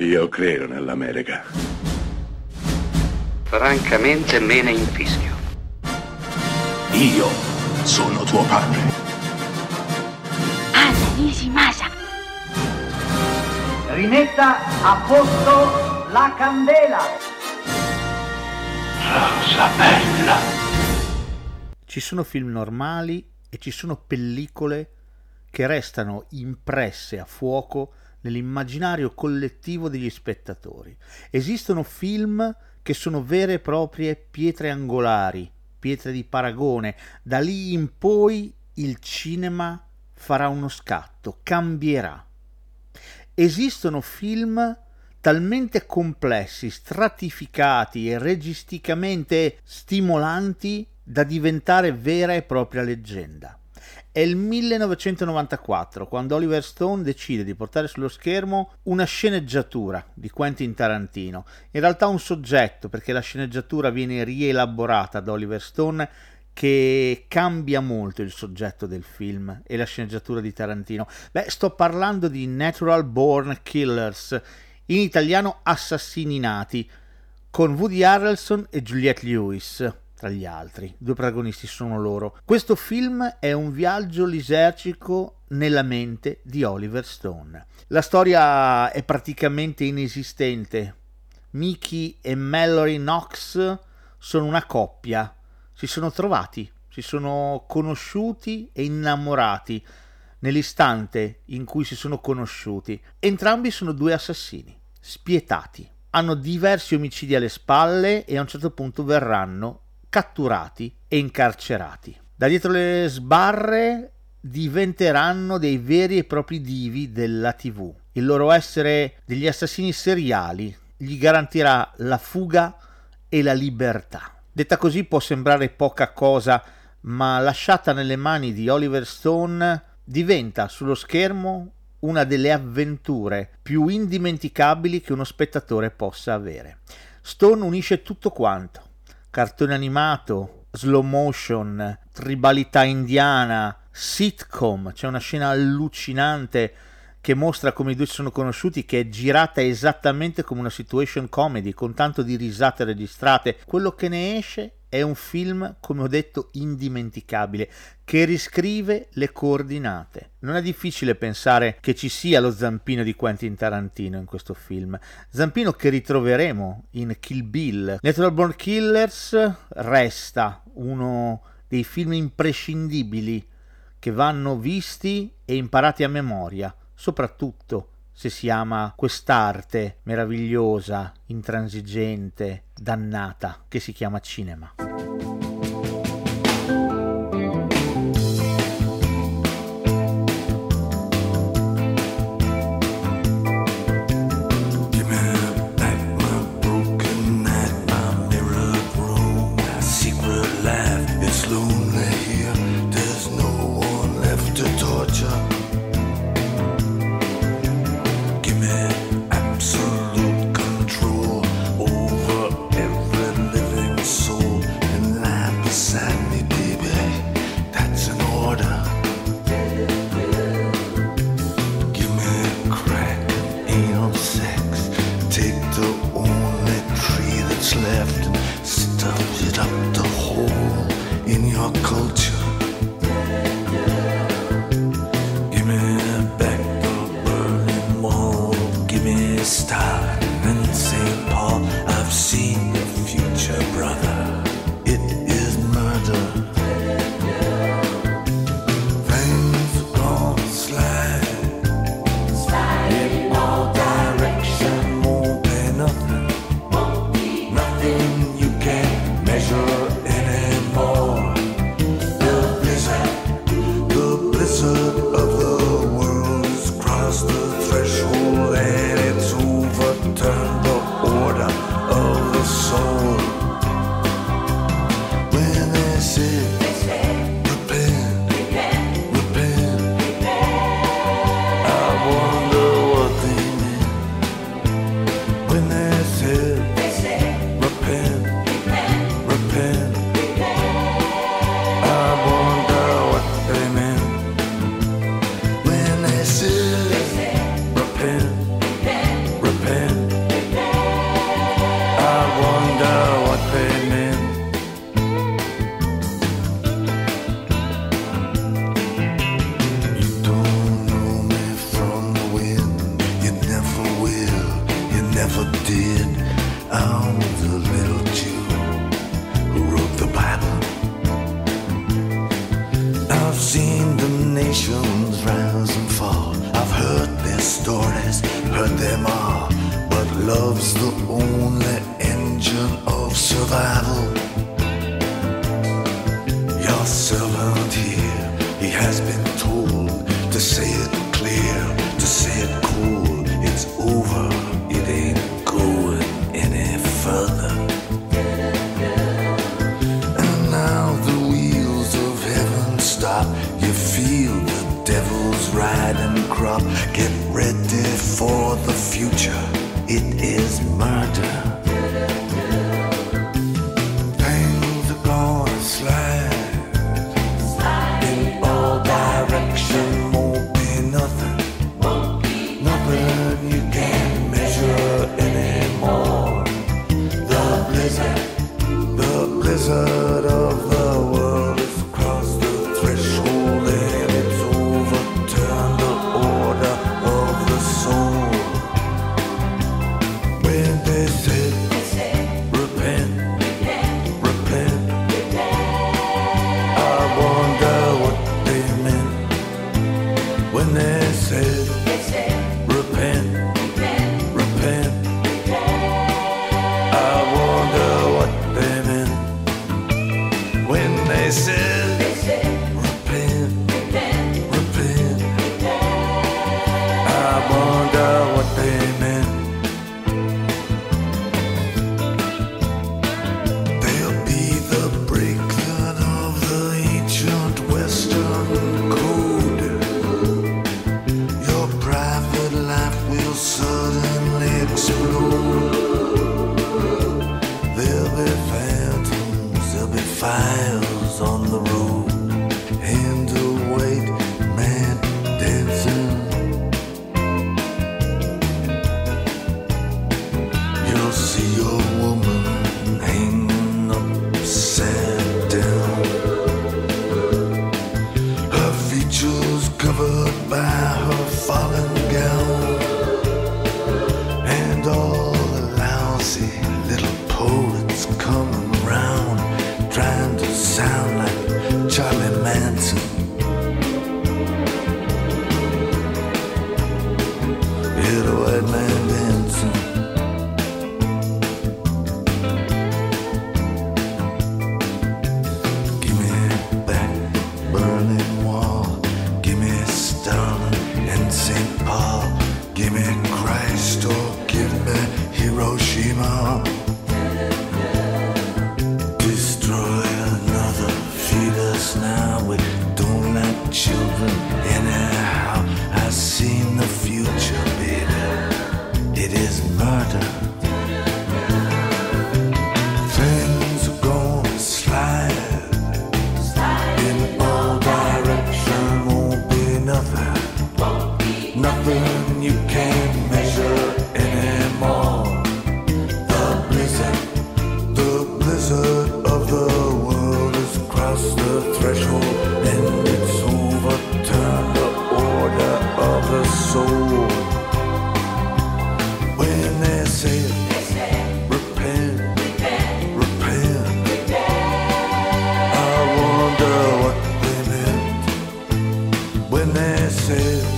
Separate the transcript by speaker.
Speaker 1: Io credo nell'America.
Speaker 2: Francamente me ne infischio.
Speaker 3: Io sono tuo padre.
Speaker 4: Anna Nishimasa.
Speaker 5: Rimetta a posto la candela.
Speaker 1: Rosa bella.
Speaker 6: Ci sono film normali e ci sono pellicole che restano impresse a fuoco nell'immaginario collettivo degli spettatori. Esistono film che sono vere e proprie pietre angolari, pietre di paragone. Da lì in poi il cinema farà uno scatto, cambierà. Esistono film talmente complessi, stratificati e registicamente stimolanti da diventare vera e propria leggenda. È il 1994 quando Oliver Stone decide di portare sullo schermo una sceneggiatura di Quentin Tarantino, in realtà un soggetto perché la sceneggiatura viene rielaborata da Oliver Stone che cambia molto il soggetto del film e la sceneggiatura di Tarantino. Beh, sto parlando di Natural Born Killers, in italiano Assassini Nati, con Woody Harrelson e Juliette Lewis tra gli altri. Due protagonisti sono loro. Questo film è un viaggio lisergico nella mente di Oliver Stone. La storia è praticamente inesistente. Mickey e Mallory Knox sono una coppia. Si sono trovati, si sono conosciuti e innamorati nell'istante in cui si sono conosciuti. Entrambi sono due assassini, spietati. Hanno diversi omicidi alle spalle e a un certo punto verranno catturati e incarcerati. Da dietro le sbarre diventeranno dei veri e propri divi della TV. Il loro essere degli assassini seriali gli garantirà la fuga e la libertà. Detta così può sembrare poca cosa, ma lasciata nelle mani di Oliver Stone diventa sullo schermo una delle avventure più indimenticabili che uno spettatore possa avere. Stone unisce tutto quanto, cartone animato, slow motion, tribalità indiana, sitcom, c'è una scena allucinante che mostra come i due si sono conosciuti, che è girata esattamente come una situation comedy, con tanto di risate registrate. Quello che ne esce è un film, come ho detto, indimenticabile, che riscrive le coordinate. Non è difficile pensare che ci sia lo zampino di Quentin Tarantino in questo film, zampino che ritroveremo in Kill Bill. Natural Born Killers resta uno dei film imprescindibili che vanno visti e imparati a memoria, soprattutto se si ama quest'arte meravigliosa, intransigente, dannata, che si chiama cinema.
Speaker 4: this time. did. I'm the little Jew who wrote the Bible. I've seen the nations rise and fall. I've heard their stories, heard them all. But love's the only engine of survival. Your servant here, he has been told to say crop. Get ready for the future. It is murder. fine. man. cross the threshold, and it's over. Turn the order of the soul. When they say, repent, repent, repent, repent, I wonder what they meant when they said.